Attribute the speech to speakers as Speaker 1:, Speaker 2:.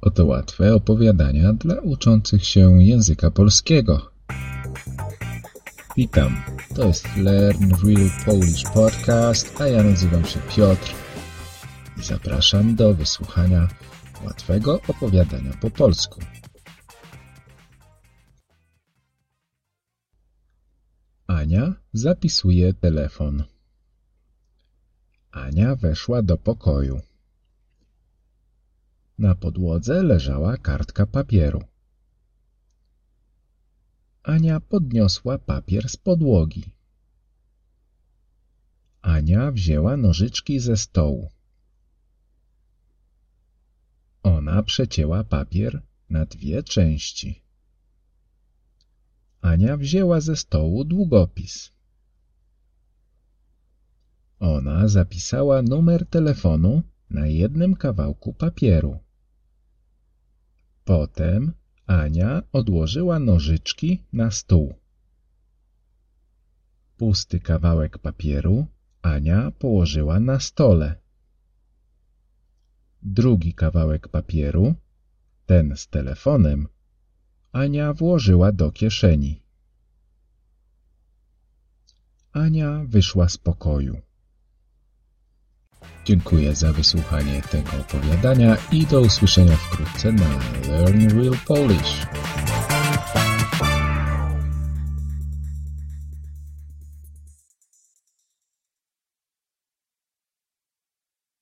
Speaker 1: Oto łatwe opowiadania dla uczących się języka polskiego. Witam, to jest Learn Real Polish Podcast, a ja nazywam się Piotr i zapraszam do wysłuchania łatwego opowiadania po polsku. Ania zapisuje telefon. Ania weszła do pokoju. Na podłodze leżała kartka papieru. Ania podniosła papier z podłogi. Ania wzięła nożyczki ze stołu. Ona przecięła papier na dwie części. Ania wzięła ze stołu długopis. Ona zapisała numer telefonu na jednym kawałku papieru. Potem Ania odłożyła nożyczki na stół. Pusty kawałek papieru Ania położyła na stole. Drugi kawałek papieru, ten z telefonem, Ania włożyła do kieszeni. Ania wyszła z pokoju. Dziękuję za wysłuchanie tego opowiadania i do usłyszenia wkrótce na Learn Real Polish.